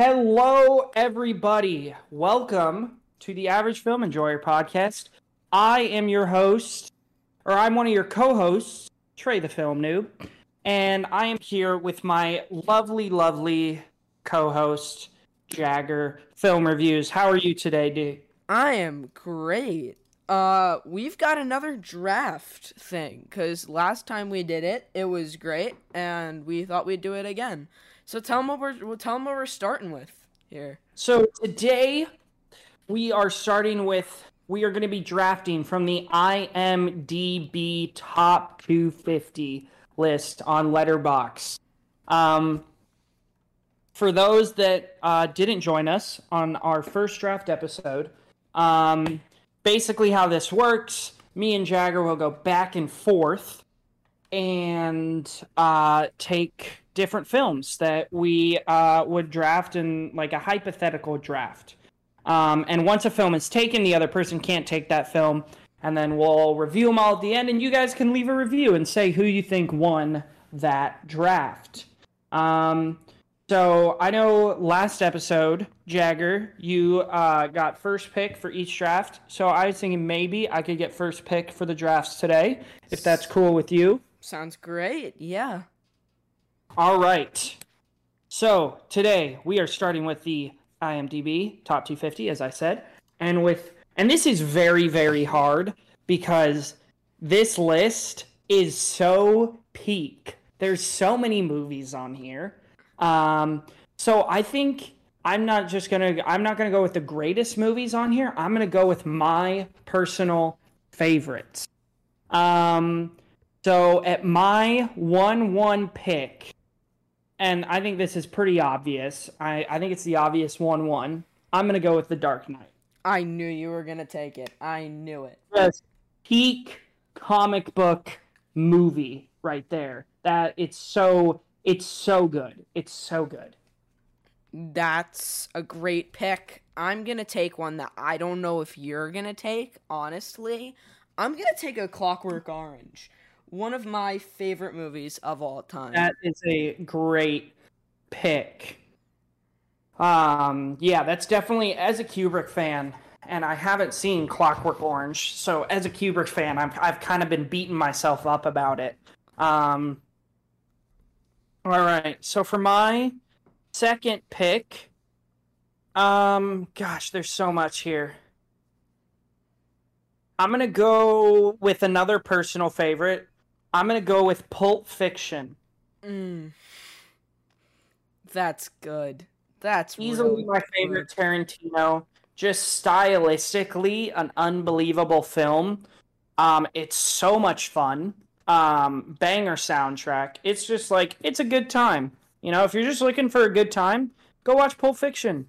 Hello, everybody. Welcome to the Average Film Enjoyer podcast. I am your host, or I'm one of your co hosts, Trey the Film Noob, and I am here with my lovely, lovely co host, Jagger Film Reviews. How are you today, dude? I am great. Uh, we've got another draft thing because last time we did it, it was great, and we thought we'd do it again. So tell them what we're tell them what we're starting with here. So today we are starting with we are going to be drafting from the IMDb top 250 list on Letterboxd. Um, for those that uh, didn't join us on our first draft episode, um, basically how this works, me and Jagger will go back and forth and uh, take different films that we uh, would draft in like a hypothetical draft. Um, and once a film is taken, the other person can't take that film. And then we'll review them all at the end, and you guys can leave a review and say who you think won that draft. Um, so I know last episode, Jagger, you uh, got first pick for each draft. So I was thinking maybe I could get first pick for the drafts today, if that's cool with you. Sounds great. Yeah. All right. So today we are starting with the IMDb top 250, as I said, and with and this is very very hard because this list is so peak. There's so many movies on here. Um, so I think I'm not just gonna I'm not gonna go with the greatest movies on here. I'm gonna go with my personal favorites. Um, so at my one one pick, and I think this is pretty obvious. I, I think it's the obvious one one. I'm gonna go with the Dark Knight. I knew you were gonna take it. I knew it. Just peak comic book movie right there. That it's so it's so good. It's so good. That's a great pick. I'm gonna take one that I don't know if you're gonna take. Honestly, I'm gonna take a Clockwork Orange one of my favorite movies of all time. That is a great pick. Um, yeah, that's definitely as a Kubrick fan, and I haven't seen Clockwork Orange, so as a Kubrick fan, I'm, I've kind of been beating myself up about it. Um, all right, so for my second pick, um, gosh, there's so much here. I'm gonna go with another personal favorite. I'm gonna go with Pulp Fiction. Mm. That's good. That's easily really my favorite good. Tarantino. Just stylistically, an unbelievable film. Um, it's so much fun. Um, banger soundtrack. It's just like it's a good time. You know, if you're just looking for a good time, go watch Pulp Fiction.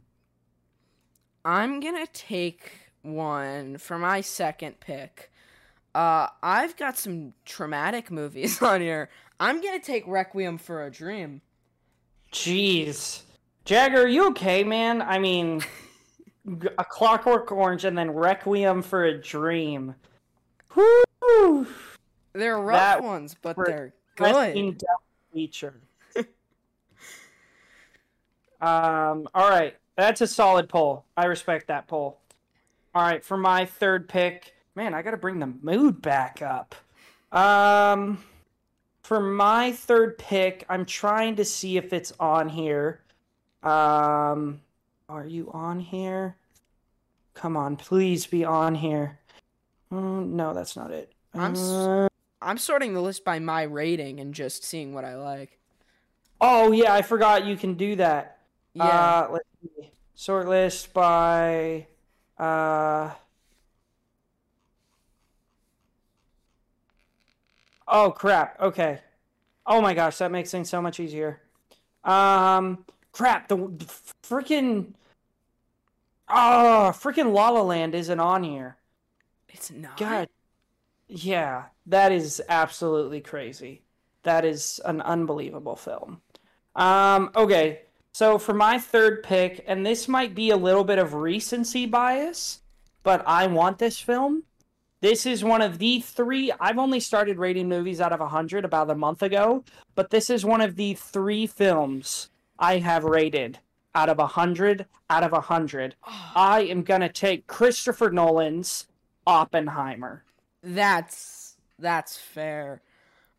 I'm gonna take one for my second pick. Uh, I've got some traumatic movies on here. I'm gonna take Requiem for a Dream. Jeez, Jagger, are you okay, man? I mean, a Clockwork Orange and then Requiem for a Dream. Whoo! They're rough that ones, but they're good. Feature. um. All right, that's a solid poll. I respect that poll. All right, for my third pick. Man, I got to bring the mood back up. Um, for my third pick, I'm trying to see if it's on here. Um, are you on here? Come on, please be on here. Mm, no, that's not it. I'm uh, I'm sorting the list by my rating and just seeing what I like. Oh yeah, I forgot you can do that. Yeah. Uh, let's see. Sort list by uh Oh crap. Okay. Oh my gosh, that makes things so much easier. Um, crap. The freaking oh, freaking La La Land isn't on here. It's not. God. Yeah, that is absolutely crazy. That is an unbelievable film. Um, okay. So for my third pick, and this might be a little bit of recency bias, but I want this film. This is one of the three. I've only started rating movies out of 100 about a month ago, but this is one of the three films I have rated out of a hundred out of a hundred, I am gonna take Christopher Nolan's Oppenheimer. That's that's fair.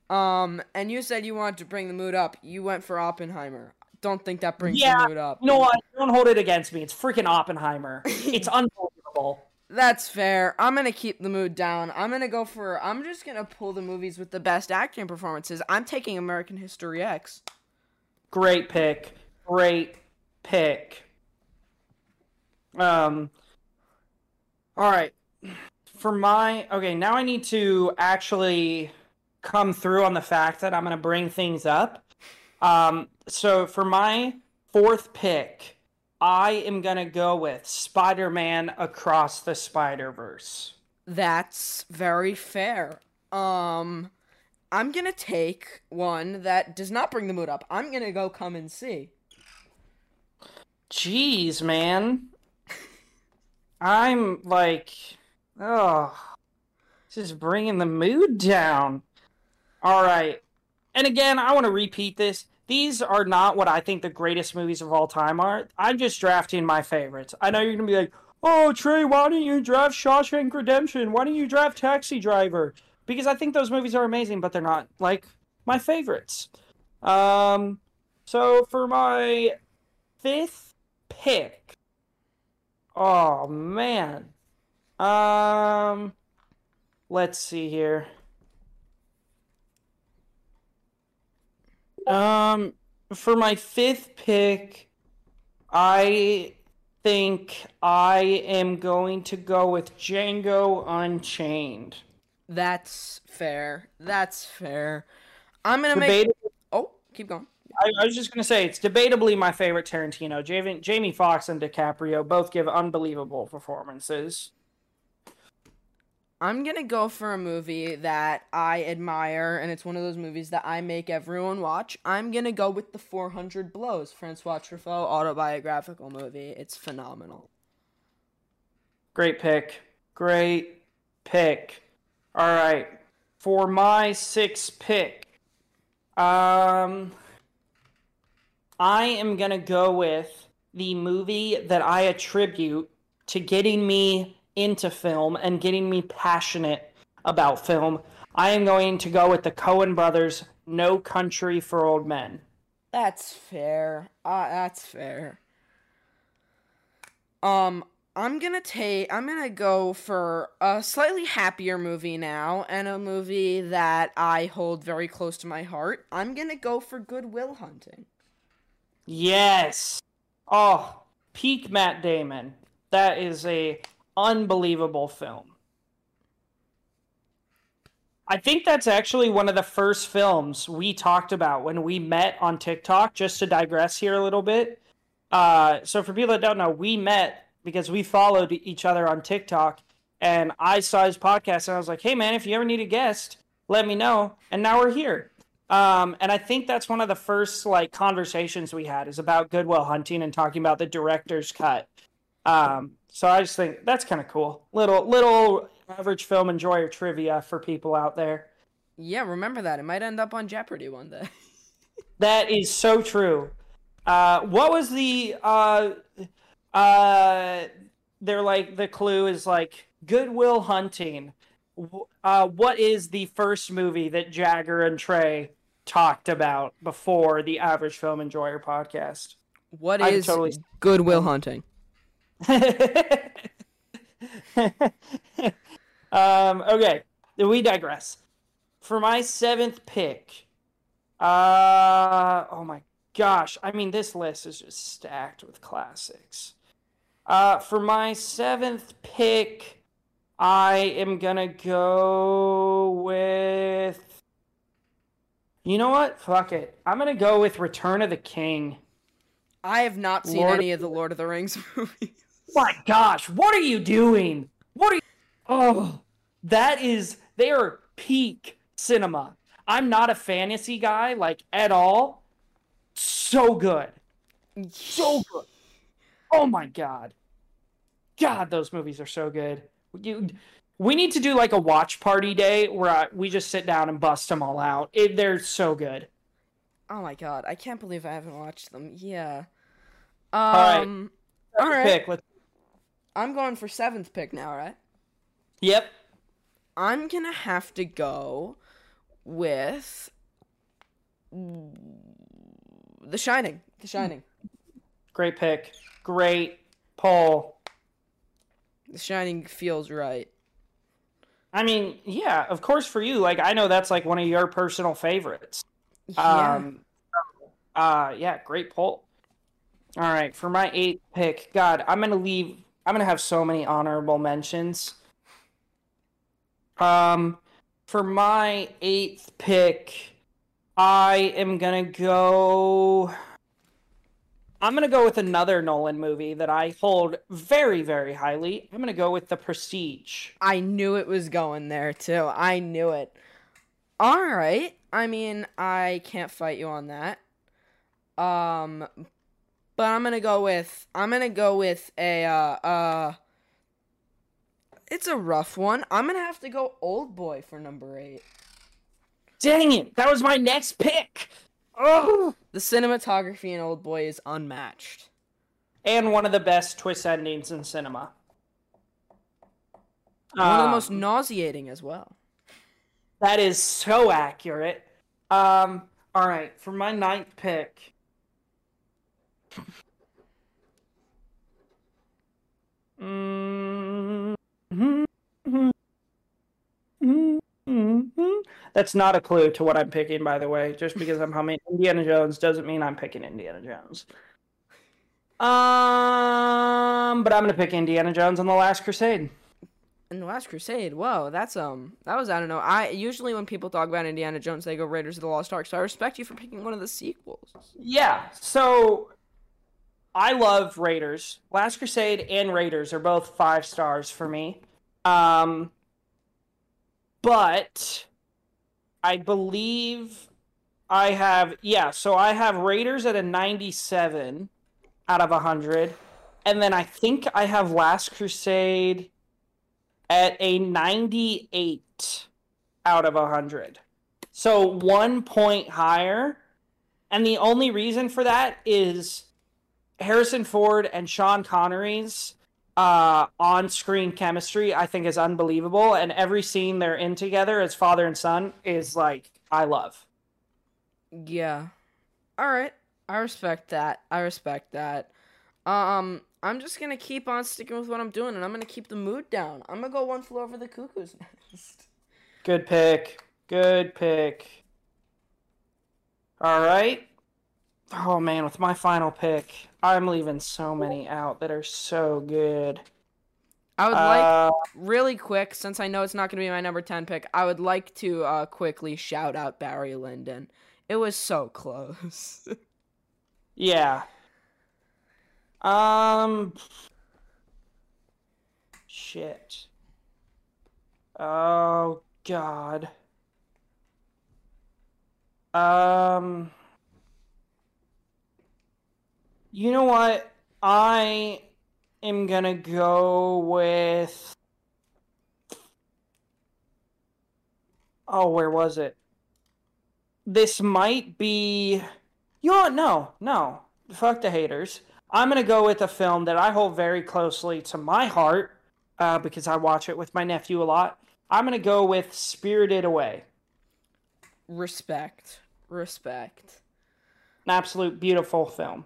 Um, and you said you wanted to bring the mood up. You went for Oppenheimer. Don't think that brings Yeah, the mood up. You know what? Don't hold it against me. It's freaking Oppenheimer. It's unbelievable. That's fair. I'm gonna keep the mood down. I'm gonna go for. I'm just gonna pull the movies with the best acting performances. I'm taking American History X. Great pick. Great pick. Um. All right. For my okay, now I need to actually come through on the fact that I'm to bring things up. Um. So for my fourth pick, I am going to go with Spider-Man Across the Spider-Verse. That's very fair. Um, I'm gonna take one that does not bring the mood up. I'm gonna go come and see. Jeez, man. I'm like, oh, this is bringing the mood down. All right. And again, I want to repeat this. These are not what I think the greatest movies of all time are. I'm just drafting my favorites. I know you're to be like, oh, Trey, why don't you draft Shawshank Redemption? Why don't you draft Taxi Driver? Because I think those movies are amazing, but they're not like my favorites. Um, so for my fifth pick. Oh man. Um let's see here. Um for my fifth pick, I think I am going to go with Django Unchained. That's fair. That's fair. I'm gonna make. Oh, keep going. I, I was just gonna say it's debatably my favorite Tarantino. Jamie, Jamie Foxx and DiCaprio both give unbelievable performances. I'm gonna go for a movie that I admire, and it's one of those movies that I make everyone watch. I'm gonna go with the 400 Blows, Francois Truffaut autobiographical movie. It's phenomenal. Great pick. Great pick. All right. For my sixth pick, um, I am to go with the movie that I attribute to getting me into film and getting me passionate about film. I am going to go with the Coen brothers' No Country for Old Men. That's fair. Uh, that's fair. Um, I'm gonna take. I'm gonna go for a slightly happier movie now, and a movie that I hold very close to my heart. I'm gonna go for Good Will Hunting. Yes. Oh, peak Matt Damon. That is a unbelievable film. I think that's actually one of the first films we talked about when we met on TikTok. Just to digress here a little bit. Uh, so for people that don't know, we met because we followed each other on TikTok, and I saw his podcast, and I was like, "Hey, man, if you ever need a guest, let me know." And now we're here. Um, and I think that's one of the first like conversations we had is about Good Will Hunting and talking about the director's cut. Um, so I just think that's kind of cool. Little little average film enjoyer trivia for people out there. Yeah, remember that. It might end up on Jeopardy one day. That is so true. Uh, what was the uh, uh, they're like the clue is like Good Will Hunting. Uh, what is the first movie that Jagger and Trey talked about before the Average Film Enjoyer podcast? What I is totally- Good Will Hunting? um, okay, we digress. For my seventh pick, uh, oh my gosh, I mean, this list is just stacked with classics. Uh, for my seventh pick, I am gonna go with. You know what? Fuck it. I'm gonna go with Return of the King. I have not seen Lord- any of the Lord of the Rings movies. My gosh, what are you doing? What are you? Oh, that is they are peak cinema. I'm not a fantasy guy like at all. So good, so good. Oh my god, God, those movies are so good. You, we need to do like a watch party day where I, we just sit down and bust them all out. It, they're so good. Oh my god, I can't believe I haven't watched them. Yeah. right. Um, all right. Pick. Let's. I'm going for seventh pick now, right? Yep. I'm gonna have to go with The Shining. The Shining. Great pick. Great poll. The Shining feels right. I mean, yeah, of course for you. Like I know that's like one of your personal favorites. Yeah. Um, uh, yeah, great poll. All right, for my eighth pick, God, I'm gonna leave. I'm gonna have so many honorable mentions. Um, for my eighth pick, I am gonna go. I'm gonna go with another Nolan movie that I hold very, very highly. I'm gonna go with The Prestige. I knew it was going there too. I knew it. All right. I mean, I can't fight you on that. Um, but I'm gonna go with I'm gonna go with a uh uh. It's a rough one. I'm gonna have to go Old Boy for number eight. Dang it! That was my next pick. Oh. The cinematography in Old Boy is unmatched. and one of the best twist endings in cinema. One of the Um, most nauseating as well. That is so accurate. Um, all right, for my ninth pick. That's not a clue to what I'm picking, by the way. Just because I'm humming Indiana Jones doesn't mean I'm picking Indiana Jones. Um, but I'm gonna pick Indiana Jones and the Last Crusade. In the Last Crusade, whoa, that's um, that was I don't know. I usually when people talk about Indiana Jones, they go Raiders of the Lost Ark. So I respect you for picking one of the sequels. Yeah, so I love Raiders. Last Crusade and Raiders are both five stars for me. Um, but I believe I have yeah, so I have Raiders at a 97 out of 100 and then I think I have Last Crusade at a 98 out of 100. So 1 point higher. And the only reason for that is Harrison Ford and Sean Connery's uh, on screen chemistry, I think, is unbelievable. And every scene they're in together as father and son is like, I love. Yeah. All right. I respect that. I respect that. Um, I'm just gonna keep on sticking with what I'm doing, and I'm gonna keep the mood down. I'm gonna go one floor over the cuckoo's nest. Good pick. Good pick. All right. Oh man, with my final pick, I'm leaving so many out that are so good. I would like Uh, really quick, since I know it's not gonna be my number ten pick. I would like to uh quickly shout out Barry Lyndon. It was so close. Yeah. Um. Shit. Oh God. Um. You know what? I am gonna go with. Oh, where was it? This might be. You know what? No, no. Fuck the haters. I'm gonna go with a film that I hold very closely to my heart uh, because I watch it with my nephew a lot. I'm gonna go with Spirited Away. respect. Respect. An absolute beautiful film.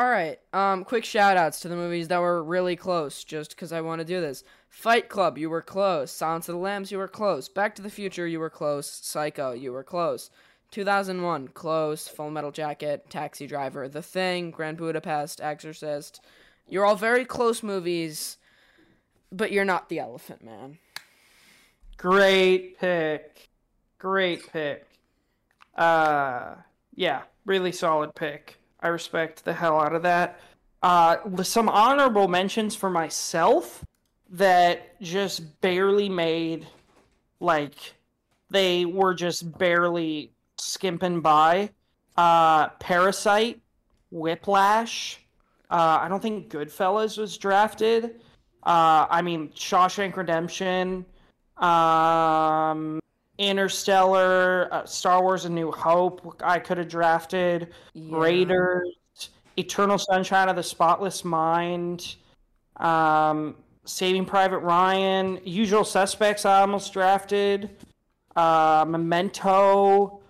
All right. Um, quick shout outs to the movies that were really close, just because I want to do this. Fight Club, you were close. Silence of the Lambs, you were close. Back to the Future, you were close. Psycho, you were close. 2001, close. Full Metal Jacket, Taxi Driver, The Thing, Grand Budapest, Exorcist. You're all very close movies, but you're not the Elephant Man. Great pick. Great pick. Uh, yeah, really solid pick. I respect the hell out of that. Uh, some honorable mentions for myself that just barely made, like, they were just barely skimping by. Uh, Parasite, Whiplash. Uh, I don't think Goodfellas was drafted. Uh, I mean, Shawshank Redemption, um, Interstellar, uh, Star Wars: A New Hope. I could have drafted Yeah. Raiders, Eternal Sunshine of the Spotless Mind, um, Saving Private Ryan, Usual Suspects. I almost drafted. Uh, Memento,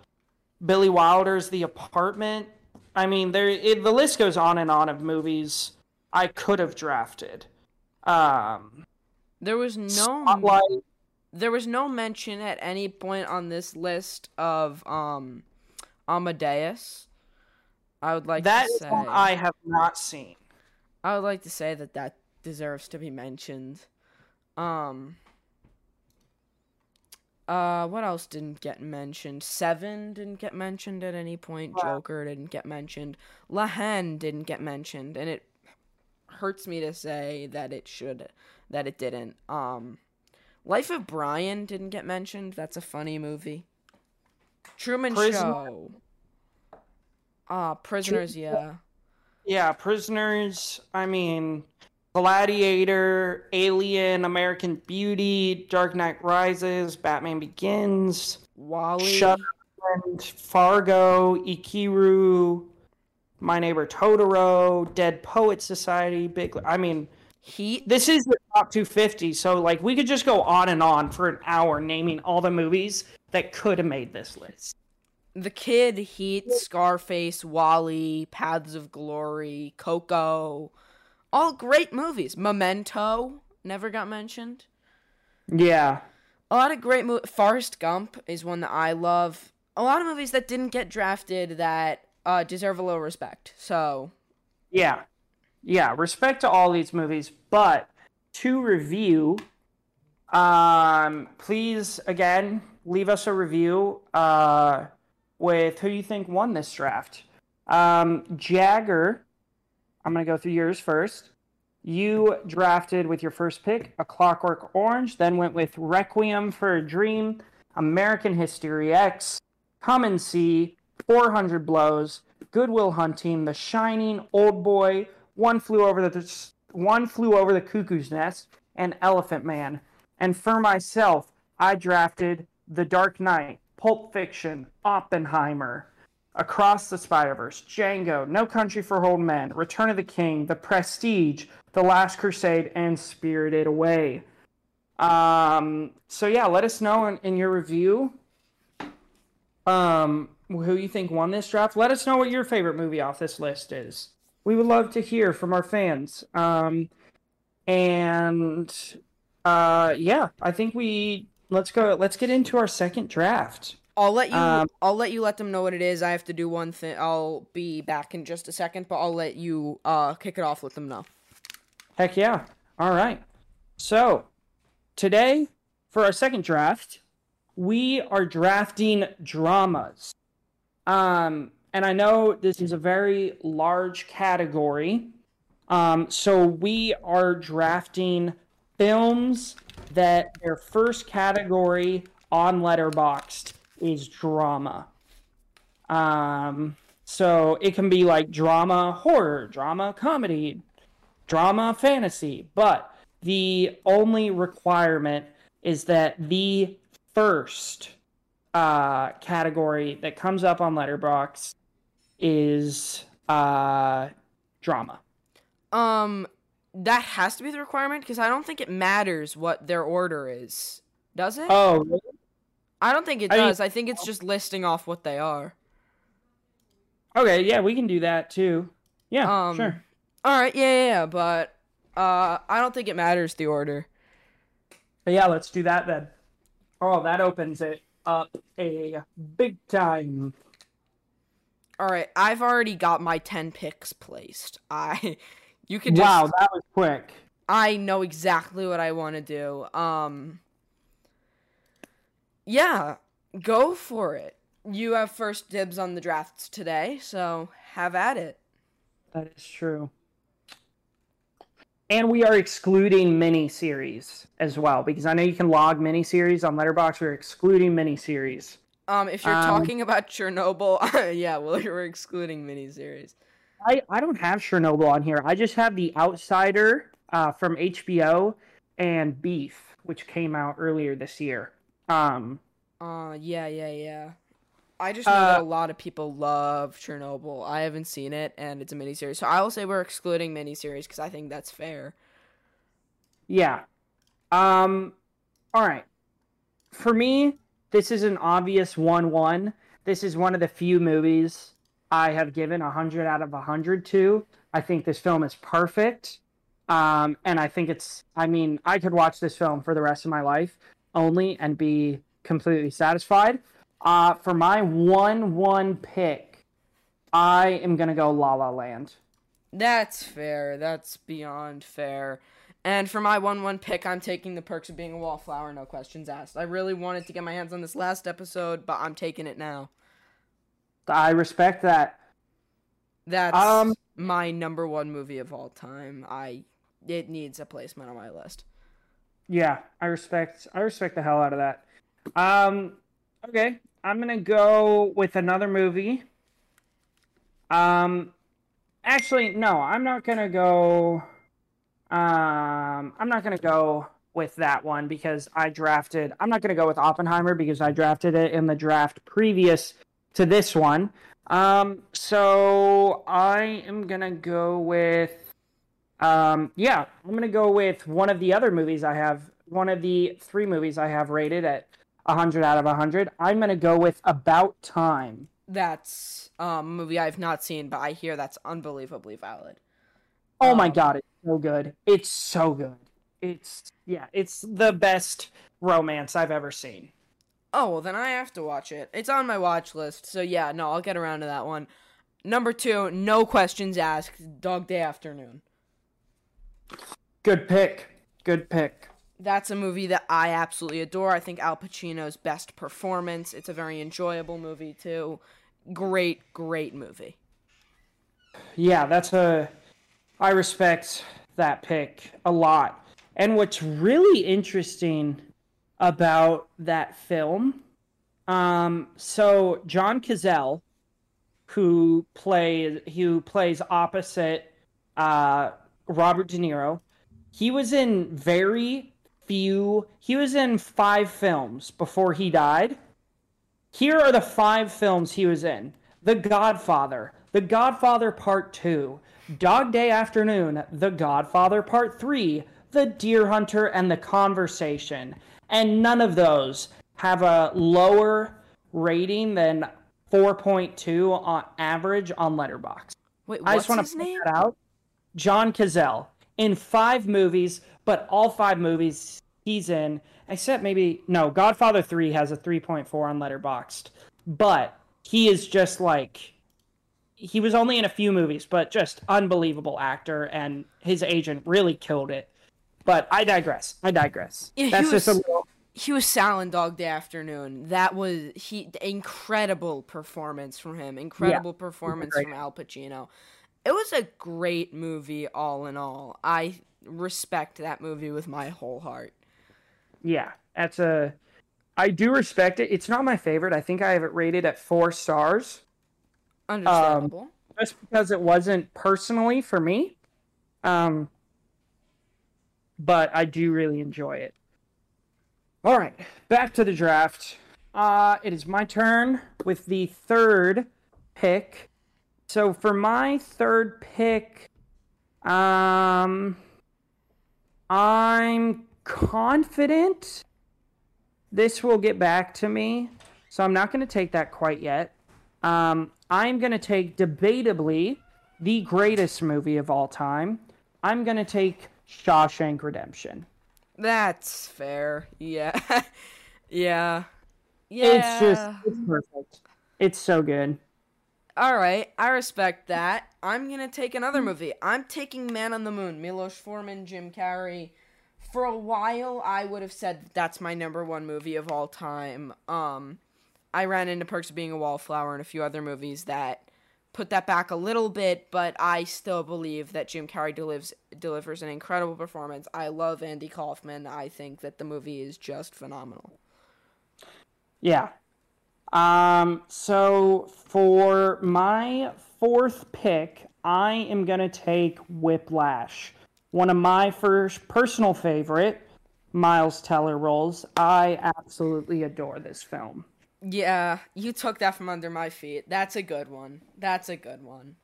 Billy Wilder's The Apartment. I mean, there it, the list goes on and on of movies I could have drafted. Um, There was no Spotlight. There was no mention at any point on this list of um Amadeus. I would like That to say one I have not seen. I would like to say that that deserves to be mentioned. Um. Uh, what else didn't get mentioned? Seven didn't get mentioned at any point. Wow. Joker didn't get mentioned. La Haine didn't get mentioned, and it hurts me to say that it should, that it didn't. Um, Life of Brian didn't get mentioned. That's a funny movie. Truman Prisoner- Show. Ah, prisoners. Yeah. Yeah, Prisoners. I mean, Gladiator, Alien, American Beauty, Dark Knight Rises, Batman Begins, WALL-E. Shutterland, Fargo, Ikiru, My Neighbor Totoro, Dead Poet Society, Big. I mean, Heat. this is the top 250, so like we could just go on and on for an hour naming all the movies that could have made this list. The Kid, Heat, Scarface, WALL-E, Paths of Glory, Coco. All great movies. Memento never got mentioned. Yeah. A lot of great movies. Forrest Gump is one that I love. A lot of movies that didn't get drafted that uh, deserve a little respect. So, Yeah. Yeah, respect to all these movies, but to review, um, please again leave us a review uh, with who you think won this draft. Um, Jagger, I'm gonna go through yours first. You drafted with your first pick a Clockwork Orange, then went with Requiem for a Dream, American History X, Come and See, 400 Blows, Good Will Hunting, The Shining, Old Boy, One Flew Over the One Flew Over the Cuckoo's Nest, and Elephant Man. And for myself, I drafted The Dark Knight, Pulp Fiction, Oppenheimer, Across the Spider Verse, Django, No Country for Old Men, Return of the King, The Prestige, The Last Crusade, and Spirited Away. Um, so yeah, let us know in, in your review um, who you think won this draft. Let us know what your favorite movie off this list is. We would love to hear from our fans. Um, and uh, yeah, I think we let's go. Let's get into our second draft. I'll let you Um, I'll let you let them know what it is. I have to do one thing. I'll be back in just a second, but I'll let you uh kick it off let them know. Heck yeah. All right. So, today, for our second draft, we are drafting dramas. Um, and I know this is a very large category. Um, so, we are drafting films that their first category on Letterboxd is drama. Um, so, it can be like drama horror, drama comedy, drama fantasy but the only requirement is that the first uh, category that comes up on letterboxd is uh, drama Um that has to be the requirement because I don't think it matters what their order is. Does it? oh I don't think it I mean- does. I think it's just listing off what they are. okay yeah we can do that too yeah Um, sure All right, yeah, yeah, yeah, but uh I don't think it matters the order. But yeah let's do that then oh that opens it up a big time All right, I've already got my 10 picks placed. I you can just wow that was quick I know exactly what I want to do. Um Yeah, go for it. You have first dibs on the drafts today, so have at it. That is true. And we are excluding mini series as well because I know you can log mini series on Letterboxd. We're excluding miniseries. Um if you're Um, talking about Chernobyl, yeah, well you're excluding miniseries. I, I don't have Chernobyl on here. I just have The Outsider uh, from HBO and Beef, which came out earlier this year. Um, Uh yeah, yeah, yeah. I just know that Uh, a lot of people love Chernobyl. I haven't seen it, and it's a miniseries. So I will say we're excluding miniseries because I think that's fair. Yeah. Um all right. For me, this is an obvious 1-1. This is one of the few movies I have given 100 out of 100 to. I think this film is perfect. Um and I think it's I mean, I could watch this film for the rest of my life only and be completely satisfied. Uh for my 1-1 pick, I am going to go La La Land. That's fair. That's beyond fair. And for my 1 1 pick, I'm taking the perks of being a wallflower, no questions asked. I really wanted to get my hands on this last episode, but I'm taking it now. I respect that. That's Um, my number one movie of all time. I it needs a placement on my list. Yeah, I respect I respect the hell out of that. Um okay, I'm going to go with another movie. Um actually no, I'm not going to go um I'm not going to go with that one because I drafted I'm not going to go with Oppenheimer because I drafted it in the draft previous to this one. Um so I am going to go with um, yeah, I'm gonna go with one of the other movies I have. One of the three movies I have rated at 100 out of 100. I'm gonna go with About Time. That's um, a movie I've not seen, but I hear that's unbelievably valid. Oh my Um, god, it's so good. It's so good. It's yeah, it's the best romance I've ever seen. Oh, well, then I have to watch it. It's on my watch list, so yeah, no, I'll get around to that one. Number two, no questions asked, Dog Day Afternoon. Good pick. Good pick. That's a movie that I absolutely adore. I think Al Pacino's best performance. It's a very enjoyable movie, too. Great, great movie. Yeah, that's a. I respect that pick a lot. And what's really interesting about that film, um, so John Cazale, who plays who plays opposite uh, Robert De Niro, he was in very few. He was in five films before he died. Here are the five films he was in The Godfather, The Godfather Part 2, Dog Day Afternoon, The Godfather Part 3, The Deer Hunter, and The Conversation. And none of those have a lower rating than 4.2 on average on Letterboxd. Wait, I what's just want to point name? that out. John Cazale in five movies, but all five movies he's in, except maybe no, Godfather Three has a three point four on Letterboxd, but he is just like he was only in a few movies, but just unbelievable actor, and his agent really killed it. But I digress. I digress. Yeah, he That's just a was- little. He was Sal in Dog Day Afternoon. That was he incredible performance from him. Incredible performance from Al Pacino. It was a great movie all in all. I respect that movie with my whole heart. Yeah, that's a. I do respect it. It's not my favorite. I think I have it rated at four stars. Understandable. just because it wasn't personally for me. Um, but I do really enjoy it. All right, back to the draft. Uh, it is my turn with the third pick. So for my third pick, um, I'm confident this will get back to me. So I'm not going to take that quite yet. Um, I'm going to take debatably the greatest movie of all time. I'm going to take Shawshank Redemption. That's fair. Yeah. yeah. Yeah. It's just it's perfect. It's so good. All right, I respect that. I'm gonna take another movie. I'm taking Man on the Moon, Milos Forman, Jim Carrey. For a while, I would have said that that's my number one movie of all time. Um, I ran into Perks of Being a Wallflower and a few other movies that put that back a little bit, but I still believe that Jim Carrey delivers delivers an incredible performance. I love Andy Kaufman. I think that the movie is just phenomenal. Yeah. Um, so for my fourth pick, I am gonna take Whiplash. One of my first personal favorite Miles Teller roles. I absolutely adore this film. Yeah, you took that from under my feet. That's a good one. That's a good one.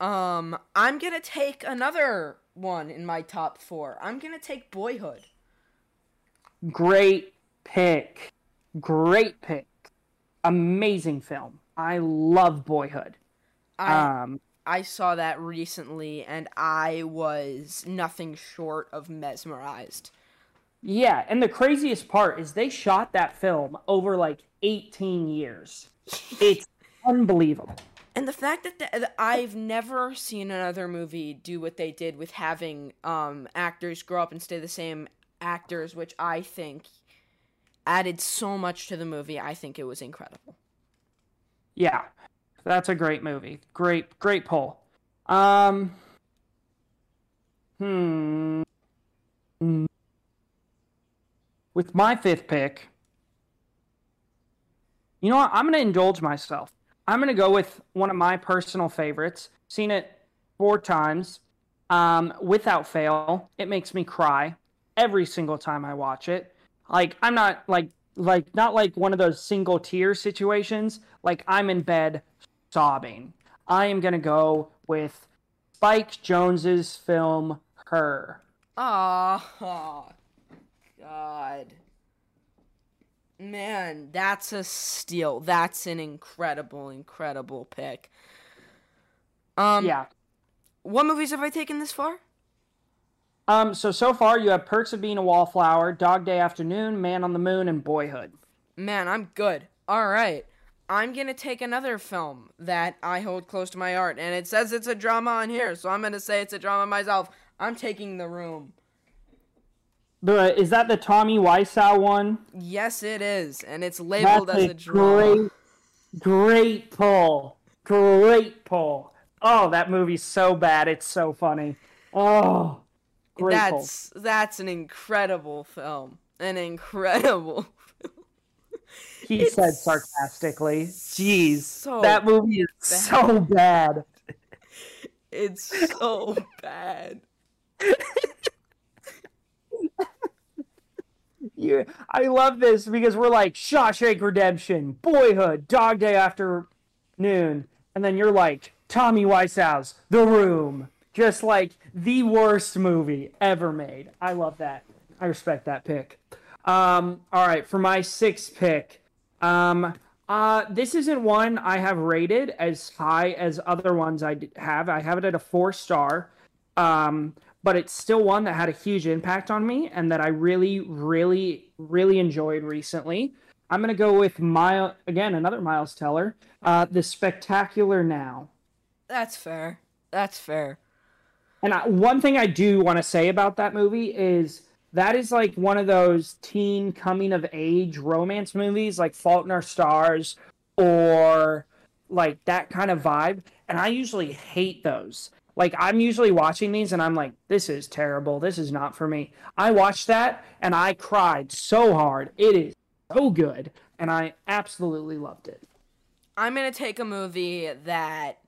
Um, I'm gonna take another one in my top four. I'm gonna take Boyhood. Great pick. Great pick. Amazing film. I love Boyhood. I Um, I saw that recently and I was nothing short of mesmerized. Yeah, and the craziest part is they shot that film over like 18 years. It's unbelievable. And the fact that, the, I've never seen another movie do what they did with having um, actors grow up and stay the same actors, which I think added so much to the movie. I think it was incredible. Yeah, that's a great movie. Great, great poll. Um, hmm. With my fifth pick, you know what? I'm going to indulge myself. I'm going to go with one of my personal favorites. Seen it four times um, without fail. It makes me cry every single time I watch it. Like I'm not like like not like one of those single tear situations. Like I'm in bed sobbing. I am gonna go with Spike Jonze's film Her. Oh, God. Man, that's a steal. That's an incredible, incredible pick. Um, yeah. What movies have I taken this far? Um. So so far you have Perks of Being a Wallflower, Dog Day Afternoon, Man on the Moon, and Boyhood. Man, I'm good. All right. I'm going to take another film that I hold close to my heart, and it says it's a drama on here, so I'm going to say it's a drama myself. I'm taking The Room. Is that the Tommy Wiseau one? Yes, it is, and it's labeled That's as a a drama. great, great pull. Great pull. Oh, that movie's so bad. It's so funny. Oh, great pull. that's that's an incredible film. An incredible. He it's said sarcastically. Jeez, so that movie is so bad. It's so bad. Yeah, I love this because we're like Shawshank Redemption, Boyhood, Dog Day Afternoon, and then you're like Tommy Wiseau's The Room, just like the worst movie ever made. I love that. I respect that pick. Um, all right, for my sixth pick, um, uh, this isn't one I have rated as high as other ones I have. I have it at a four star. Um, but it's still one that had a huge impact on me and that I really, really, really enjoyed recently. I'm gonna go with Mile again, another Miles Teller, uh, The Spectacular Now. That's fair. That's fair. And I, one thing I do want to say about that movie is that is like one of those teen coming of age romance movies, like Fault in Our Stars, or like that kind of vibe. And I usually hate those. Like I'm usually watching these and I'm like, this is terrible. This is not for me. I watched that and I cried so hard. It is so good, and I absolutely loved it. I'm gonna take a movie that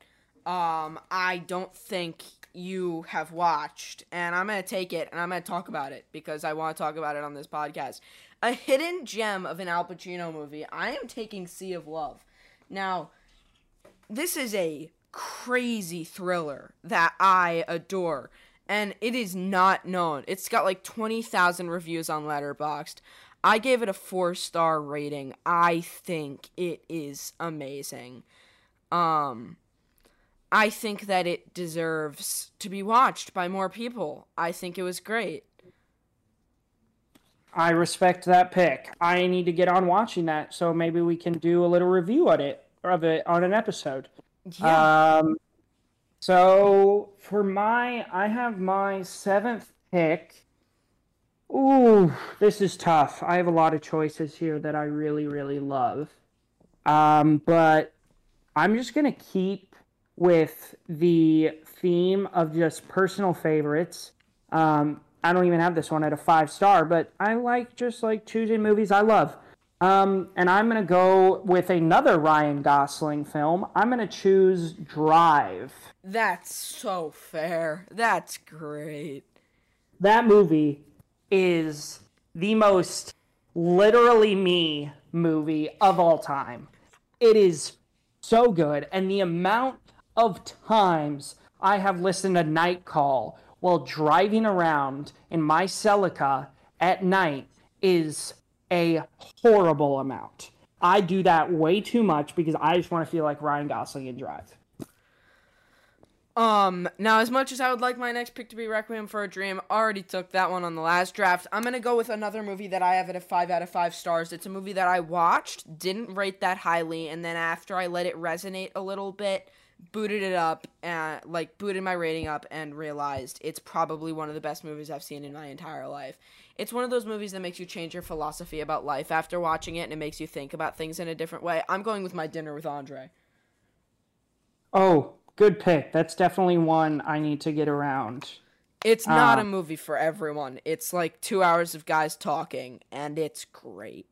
um I don't think you have watched, and I'm gonna take it and I'm gonna talk about it because I want to talk about it on this podcast. A hidden gem of an Al Pacino movie. I am taking Sea of Love. Now, this is a crazy thriller that I adore. And it is not known. It's got like 20,000 reviews on Letterboxd. I gave it a four star rating. I think it is amazing. Um, I think that it deserves to be watched by more people. I think it was great. I respect that pick. I need to get on watching that, so maybe we can do a little review on it of it on an episode. Yeah. Um, so for my, I have my seventh pick. Ooh, this is tough. I have a lot of choices here that I really, really love. Um, but I'm just gonna keep with the theme of just personal favorites. Um, I don't even have this one at a five star, but I like just like choosing movies I love. Um, and I'm gonna go with another Ryan Gosling film. I'm gonna choose Drive. That's so fair. That's great. That movie is the most literally me movie of all time. It is so good. And the amount of times I have listened to Night Call while driving around in my Celica at night is a horrible amount. I do that way too much because I just want to feel like Ryan Gosling and Drive. Um, now as much as I would like my next pick to be Requiem for a Dream, I already took that one on the last draft. I'm gonna go with another movie that I have at a five out of five stars. It's a movie that I watched, didn't rate that highly, and then after I let it resonate a little bit, booted it up and like booted my rating up and realized it's probably one of the best movies I've seen in my entire life. It's one of those movies that makes you change your philosophy about life after watching it and it makes you think about things in a different way. I'm going with my dinner with Andre. Oh, good pick. That's definitely one I need to get around. It's not uh, a movie for everyone. It's like 2 hours of guys talking and it's great.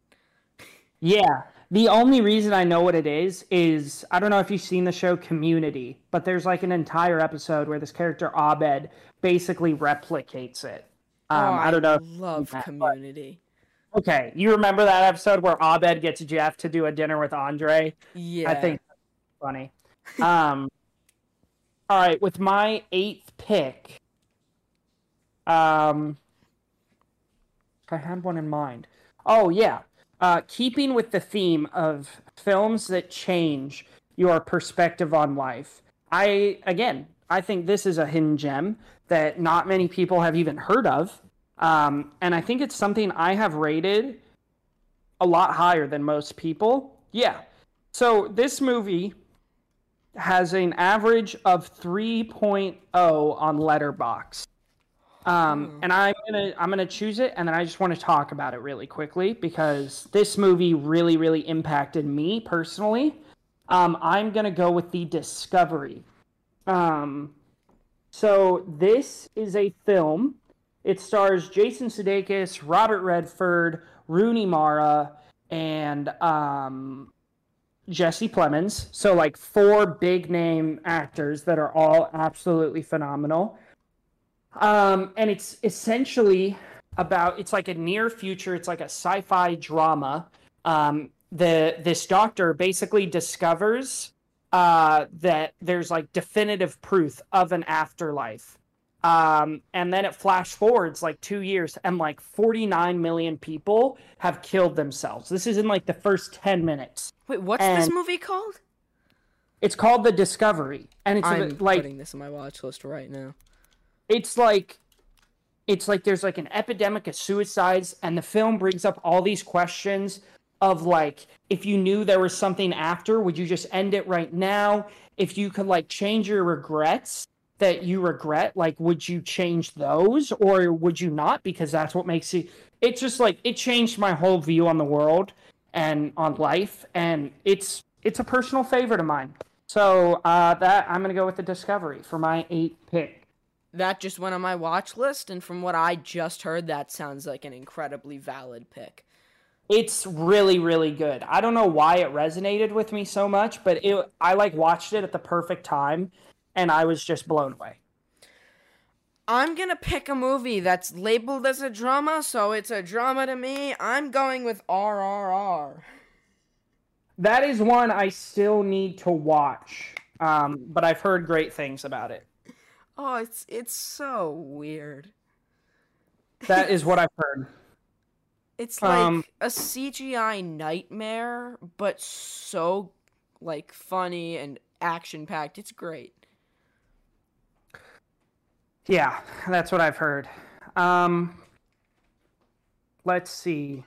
Yeah. The only reason I know what it is is I don't know if you've seen the show Community, but there's like an entire episode where this character Abed basically replicates it. Um, oh, I, I don't know. I love that, Community. But, okay, you remember that episode where Abed gets Jeff to do a dinner with Andre? Yeah, I think funny. Um, all right, with my eighth pick, um, I had one in mind. Oh yeah, uh, keeping with the theme of films that change your perspective on life, I again, I think this is a hidden gem that not many people have even heard of, um, and I think it's something I have rated a lot higher than most people. Yeah, so this movie has an average of 3.0 on Letterboxd. Um, hmm. and I'm gonna I'm gonna choose it, and then I just want to talk about it really quickly because this movie really really impacted me personally. Um, I'm gonna go with the Discovery. Um, so this is a film. It stars Jason Sudeikis, Robert Redford, Rooney Mara, and um, Jesse Plemons. So like four big name actors that are all absolutely phenomenal. Um, and it's essentially about it's like a near future. It's like a sci-fi drama. Um, the this doctor basically discovers uh, that there's like definitive proof of an afterlife. Um, and then it flash forwards like two years, and like 49 million people have killed themselves. This is in like the first 10 minutes. Wait, what's and this movie called? It's called The Discovery, and it's I'm like putting this on my watch list right now it's like it's like there's like an epidemic of suicides and the film brings up all these questions of like if you knew there was something after would you just end it right now? If you could like change your regrets that you regret like would you change those or would you not? Because that's what makes you it's just like it changed my whole view on the world and on life and it's it's a personal favorite of mine. So uh that i'm gonna go with the discovery for my eight pick that just went on my watch list, and from what I just heard, that sounds like an incredibly valid pick. It's really, really good. I don't know why it resonated with me so much, but it I like watched it at the perfect time, and I was just blown away. I'm gonna pick a movie that's labeled as a drama, so it's a drama to me. I'm going with RRR. That is one I still need to watch, um, but I've heard great things about it. Oh, it's it's so weird. That is what I've heard. It's like um, a CGI nightmare, but so like funny and action packed. It's great. Yeah, that's what I've heard. Um, let's see.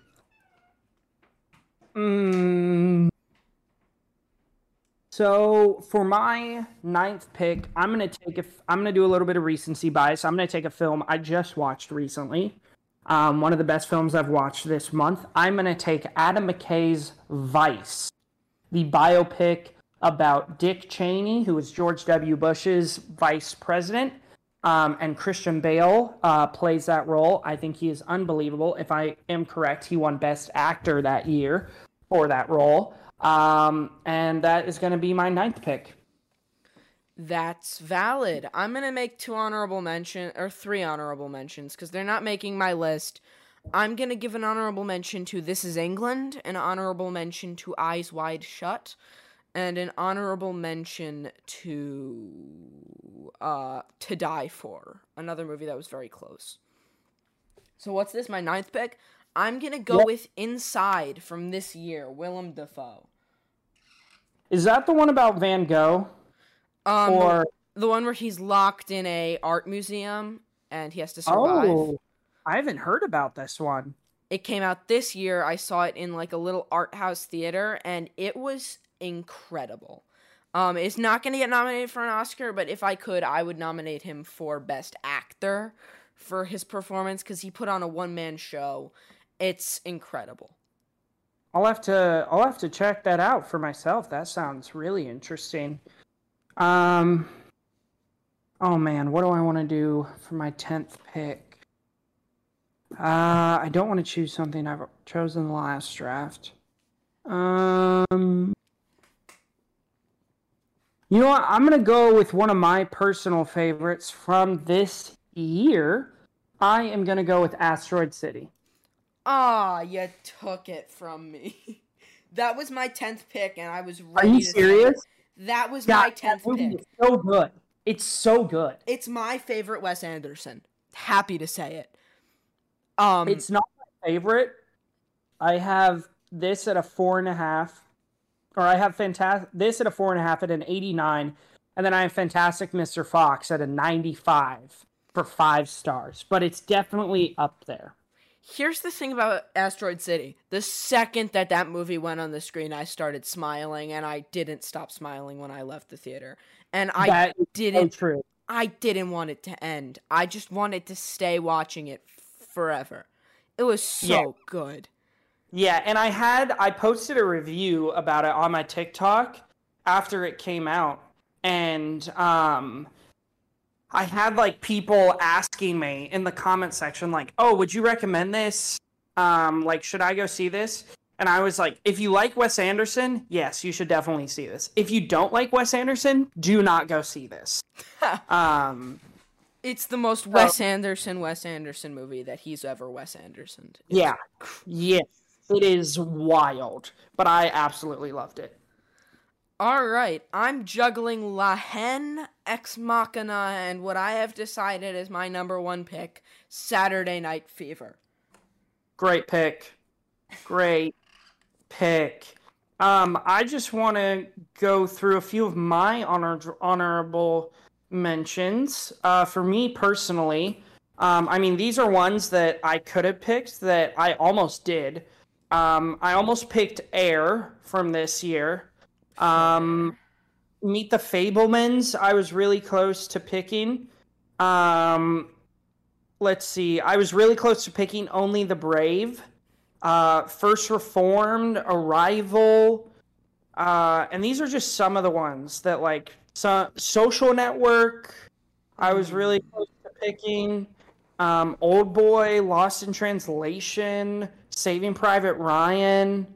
Mm, so for my ninth pick, I'm gonna take. I'm gonna do a little bit of recency bias. I'm gonna take a film I just watched recently. Um, one of the best films I've watched this month. I'm gonna take Adam McKay's Vice, the biopic about Dick Cheney, who was George W. Bush's vice president, um, and Christian Bale uh, plays that role. I think he is unbelievable. If I am correct, he won Best Actor that year for that role. Um, and that is going to be my ninth pick. That's valid. I'm going to make two honorable mention or three honorable mentions because they're not making my list. I'm gonna give an honorable mention to This Is England, an honorable mention to Eyes Wide Shut, and an honorable mention to uh To Die For, another movie that was very close. So what's this? My ninth pick. I'm gonna go Yep. with Inside from this year, Willem Dafoe. Is that the one about Van Gogh? Um, or the one where he's locked in a art museum and he has to survive. oh, I haven't heard about this one. It came out this year. I saw it in like a little art house theater and it was incredible. Um, it's not going to get nominated for an Oscar, but if I could, I would nominate him for Best Actor for his performance because he put on a one man show. It's incredible. I'll have to I'll have to check that out for myself. That sounds really interesting. Um Oh man, what do I want to do for my 10th pick? Uh I don't want to choose something I've chosen last draft. Um You know what? I'm going to go with one of my personal favorites from this year. I am going to go with Asteroid City. Ah, you took it from me. that was my 10th pick and I was ready. Are you to serious? That was Yeah, my that 10th movie pick. so good. It's so good. It's my favorite Wes Anderson. Happy to say it. Um, It's not my favorite. I have this at a four and a half, or I have fantastic this at a four and a half at an eighty nine, and then I have Fantastic Mr. Fox at a ninety five for five stars. But it's definitely up there. Here's the thing about Asteroid City. The second that that movie went on the screen, I started smiling, and I didn't stop smiling when I left the theater. And I that is so didn't. true. I didn't want it to end. I just wanted to stay watching it forever. It was so Yeah. good. Yeah, and I had I posted a review about it on my TikTok after it came out, and um, I had like people asking me in the comment section, like, "Oh, would you recommend this? Um, like, should I go see this?" And I was like, "If you like Wes Anderson, yes, you should definitely see this. If you don't like Wes Anderson, do not go see this." um, It's the most Wes Anderson Wes Anderson movie that he's ever Wes Anderson. yeah, yeah, it is wild, but I absolutely loved it. All right, I'm juggling La Haine, Ex Machina, and what I have decided is my number one pick, Saturday Night Fever. Great pick. Great pick. Um, I just want to go through a few of my honor honorable mentions. Uh, for me personally, um, I mean these are ones that I could have picked that I almost did. Um, I almost picked Air from this year. Um, Meet the Fabelmans. I was really close to picking. Um, let's see. I was really close to picking Only the Brave uh, First Reformed, Arrival, uh, and these are just some of the ones that like so, Social Network. I was really close to picking um, Old Boy, Lost in Translation, Saving Private Ryan,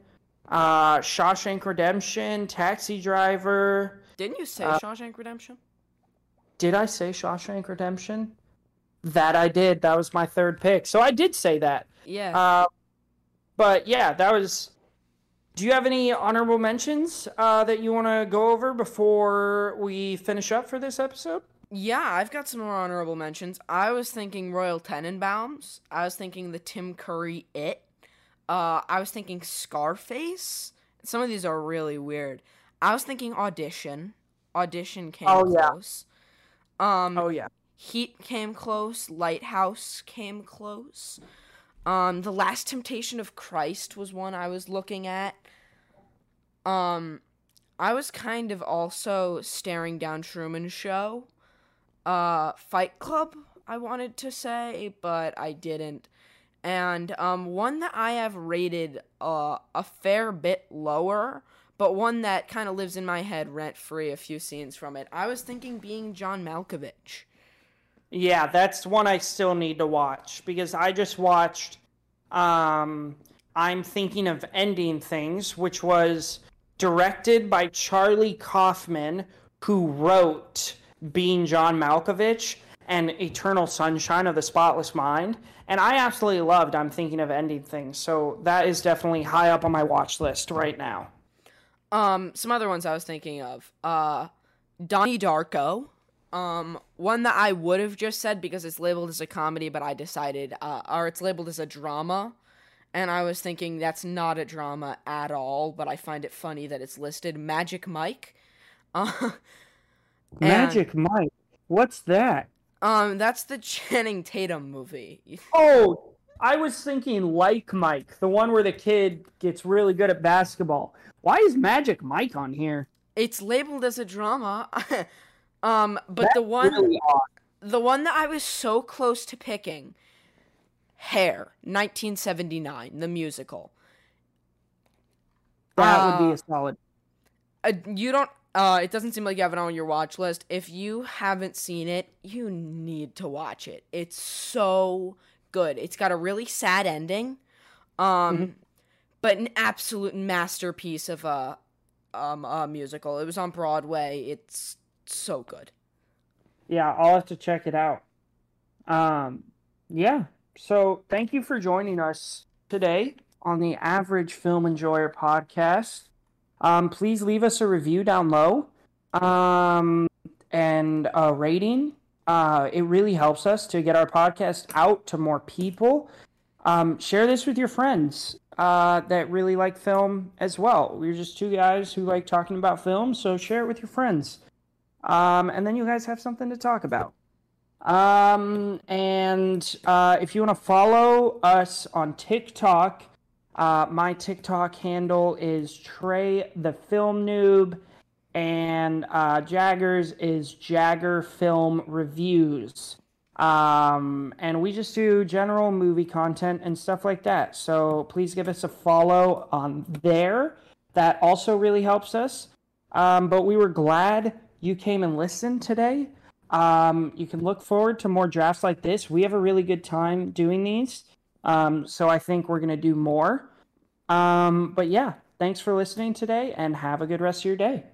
uh, Shawshank Redemption, Taxi Driver. Didn't you say Uh, Shawshank Redemption? Did I say Shawshank Redemption? That I did. That was my third pick. So I did say that. Yeah. Uh, but yeah, that was. Do you have any honorable mentions uh, that you want to go over before we finish up for this episode? yeah, I've got some more honorable mentions. I was thinking Royal Tenenbaums. I was thinking the Tim Curry It. Uh, I was thinking Scarface. Some of these are really weird. I was thinking Audition. Audition came Oh, yeah. Um, Oh yeah, Heat came close. Lighthouse came close. Um, The Last Temptation of Christ was one I was looking at. Um, I was kind of also staring down Truman Show. Uh, Fight Club, I wanted to say, but I didn't. And um, one that I have rated uh, a fair bit lower, but one that kind of lives in my head rent free. A few scenes from it. I was thinking being John Malkovich. yeah. That's one I still need to watch because I just watched. Um, I'm thinking of ending things, which was directed by Charlie Kaufman, who wrote Being John Malkovich, and Eternal Sunshine of the Spotless Mind. And I absolutely loved I'm Thinking of Ending Things. So that is definitely high up on my watch list right now. Um, some other ones I was thinking of. Uh, Donnie Darko. Um, one that I would have just said because it's labeled as a comedy, but I decided, uh, or it's labeled as a drama. And I was thinking that's not a drama at all, but I find it funny that it's listed Magic Mike. Uh, Magic Mike? What's that? Um, that's the Channing Tatum movie. oh, I was thinking like Mike, the one where the kid gets really good at basketball. Why is Magic Mike on here? It's labeled as a drama. um, but That's the one really the one that I was so close to picking Hair, 1979, the musical. That uh, would be a solid. Uh, you don't. Uh, it doesn't seem like you have it on your watch list. If you haven't seen it, you need to watch it. It's so good. It's got a really sad ending, um, mm-hmm. but an absolute masterpiece of a um a musical. It was on Broadway. It's so good. Yeah, I'll have to check it out. Um, yeah, so, thank you for joining us today on the Average Film Enjoyer podcast. Um, please leave us a review down low um, and a rating. Uh, it really helps us to get our podcast out to more people. Um, share this with your friends uh, that really like film as well. We're just two guys who like talking about film, so share it with your friends. Um, and then you guys have something to talk about. Um, and uh, if you want to follow us on TikTok, uh, my TikTok handle is Trey the Film Noob, and uh, Jagger's is Jagger Film Reviews. Um, and we just do general movie content and stuff like that. So please give us a follow on there. That also really helps us. Um, but we were glad you came and listened today. Um, you can look forward to more drafts like this. We have a really good time doing these. Um, so I think we're going to do more. Um, but yeah, thanks for listening today and have a good rest of your day.